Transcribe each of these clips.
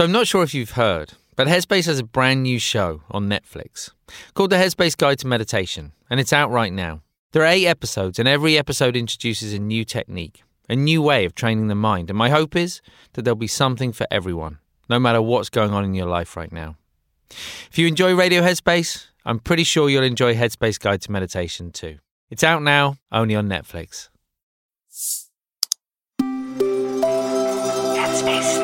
So I'm not sure if you've heard, but Headspace has a brand new show on Netflix called The Headspace Guide to Meditation, and it's out right now. There are eight episodes, and every episode introduces a new technique, a new way of training the mind. And my hope is that there'll be something for everyone, no matter what's going on in your life right now. If you enjoy Radio Headspace, I'm pretty sure you'll enjoy Headspace Guide to Meditation too. It's out now, only on Netflix. Headspace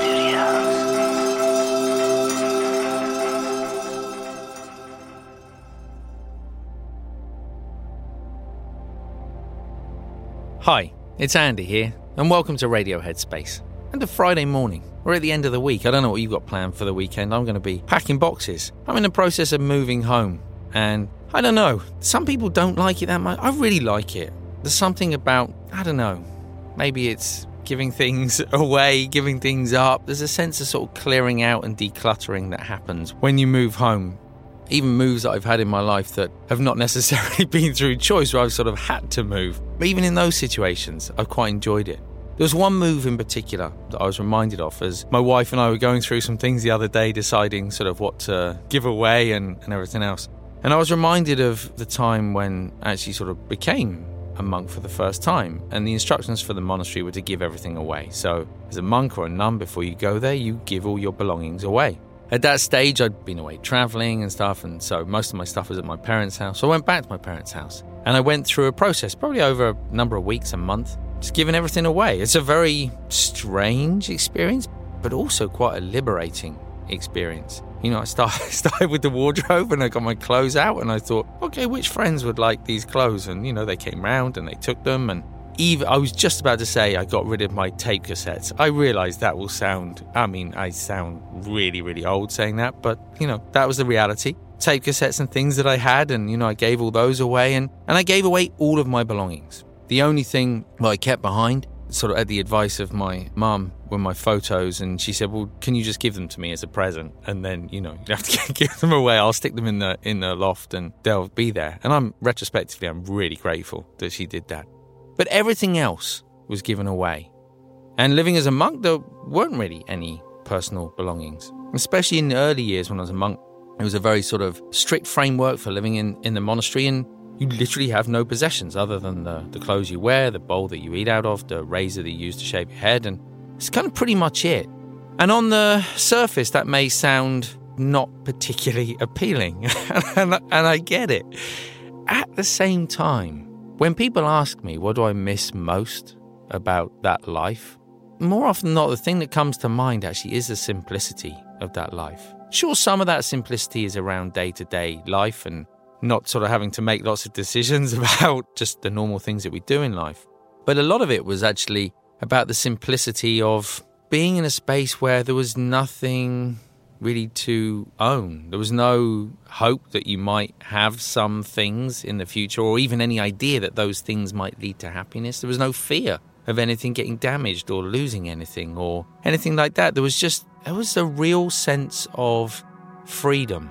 Hi, it's Andy here, and welcome to Radio Headspace. And a Friday morning. We're at the end of the week. I don't know what you've got planned for the weekend. I'm going to be packing boxes. I'm in the process of moving home, and I don't know. Some people don't like it that much. I really like it. There's something about, I don't know, maybe it's giving things away, giving things up. There's a sense of sort of clearing out and decluttering that happens when you move home. Even moves that I've had in my life that have not necessarily been through choice, where I've sort of had to move. But even in those situations, I've quite enjoyed it. There was one move in particular that I was reminded of as my wife and I were going through some things the other day, deciding sort of what to give away and, and everything else. And I was reminded of the time when I actually sort of became a monk for the first time. And the instructions for the monastery were to give everything away. So, as a monk or a nun, before you go there, you give all your belongings away. At that stage, I'd been away traveling and stuff, and so most of my stuff was at my parents' house. So I went back to my parents' house and I went through a process, probably over a number of weeks, a month, just giving everything away. It's a very strange experience, but also quite a liberating experience. You know, I started, started with the wardrobe and I got my clothes out and I thought, okay, which friends would like these clothes? And, you know, they came round and they took them. And even, I was just about to say I got rid of my tape cassettes. I realized that will sound, I mean, I sound really, really old saying that, but, you know, that was the reality. Tape cassettes and things that I had, and, you know, I gave all those away and, and I gave away all of my belongings. The only thing that I kept behind sort of at the advice of my mum were my photos and she said well can you just give them to me as a present and then you know you have to give them away i'll stick them in the in the loft and they'll be there and i'm retrospectively i'm really grateful that she did that but everything else was given away and living as a monk there weren't really any personal belongings especially in the early years when i was a monk it was a very sort of strict framework for living in in the monastery and you literally have no possessions other than the, the clothes you wear, the bowl that you eat out of, the razor that you use to shave your head, and it's kind of pretty much it. And on the surface, that may sound not particularly appealing, and, and I get it. At the same time, when people ask me what do I miss most about that life, more often than not, the thing that comes to mind actually is the simplicity of that life. Sure, some of that simplicity is around day to day life and not sort of having to make lots of decisions about just the normal things that we do in life. But a lot of it was actually about the simplicity of being in a space where there was nothing really to own. There was no hope that you might have some things in the future or even any idea that those things might lead to happiness. There was no fear of anything getting damaged or losing anything or anything like that. There was just, there was a real sense of freedom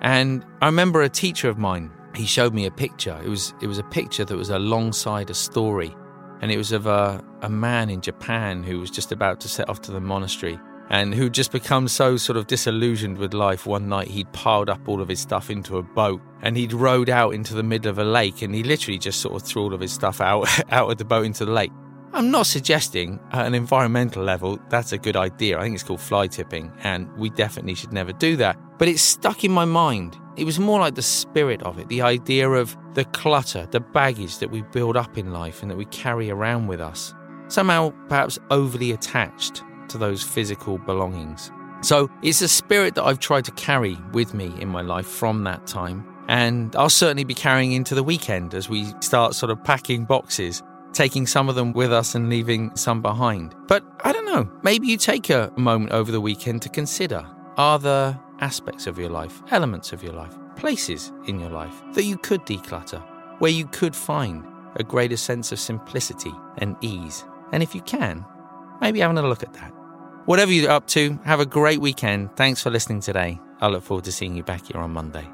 and I remember a teacher of mine, he showed me a picture. It was it was a picture that was alongside a story. And it was of a, a man in Japan who was just about to set off to the monastery and who'd just become so sort of disillusioned with life one night he'd piled up all of his stuff into a boat and he'd rowed out into the middle of a lake and he literally just sort of threw all of his stuff out out of the boat into the lake I'm not suggesting at an environmental level that's a good idea. I think it's called fly tipping, and we definitely should never do that. But it's stuck in my mind. It was more like the spirit of it, the idea of the clutter, the baggage that we build up in life and that we carry around with us. Somehow, perhaps overly attached to those physical belongings. So it's a spirit that I've tried to carry with me in my life from that time. And I'll certainly be carrying into the weekend as we start sort of packing boxes taking some of them with us and leaving some behind. But I don't know, maybe you take a moment over the weekend to consider are there aspects of your life, elements of your life, places in your life that you could declutter, where you could find a greater sense of simplicity and ease? And if you can, maybe having a look at that. Whatever you're up to, have a great weekend. Thanks for listening today. I look forward to seeing you back here on Monday.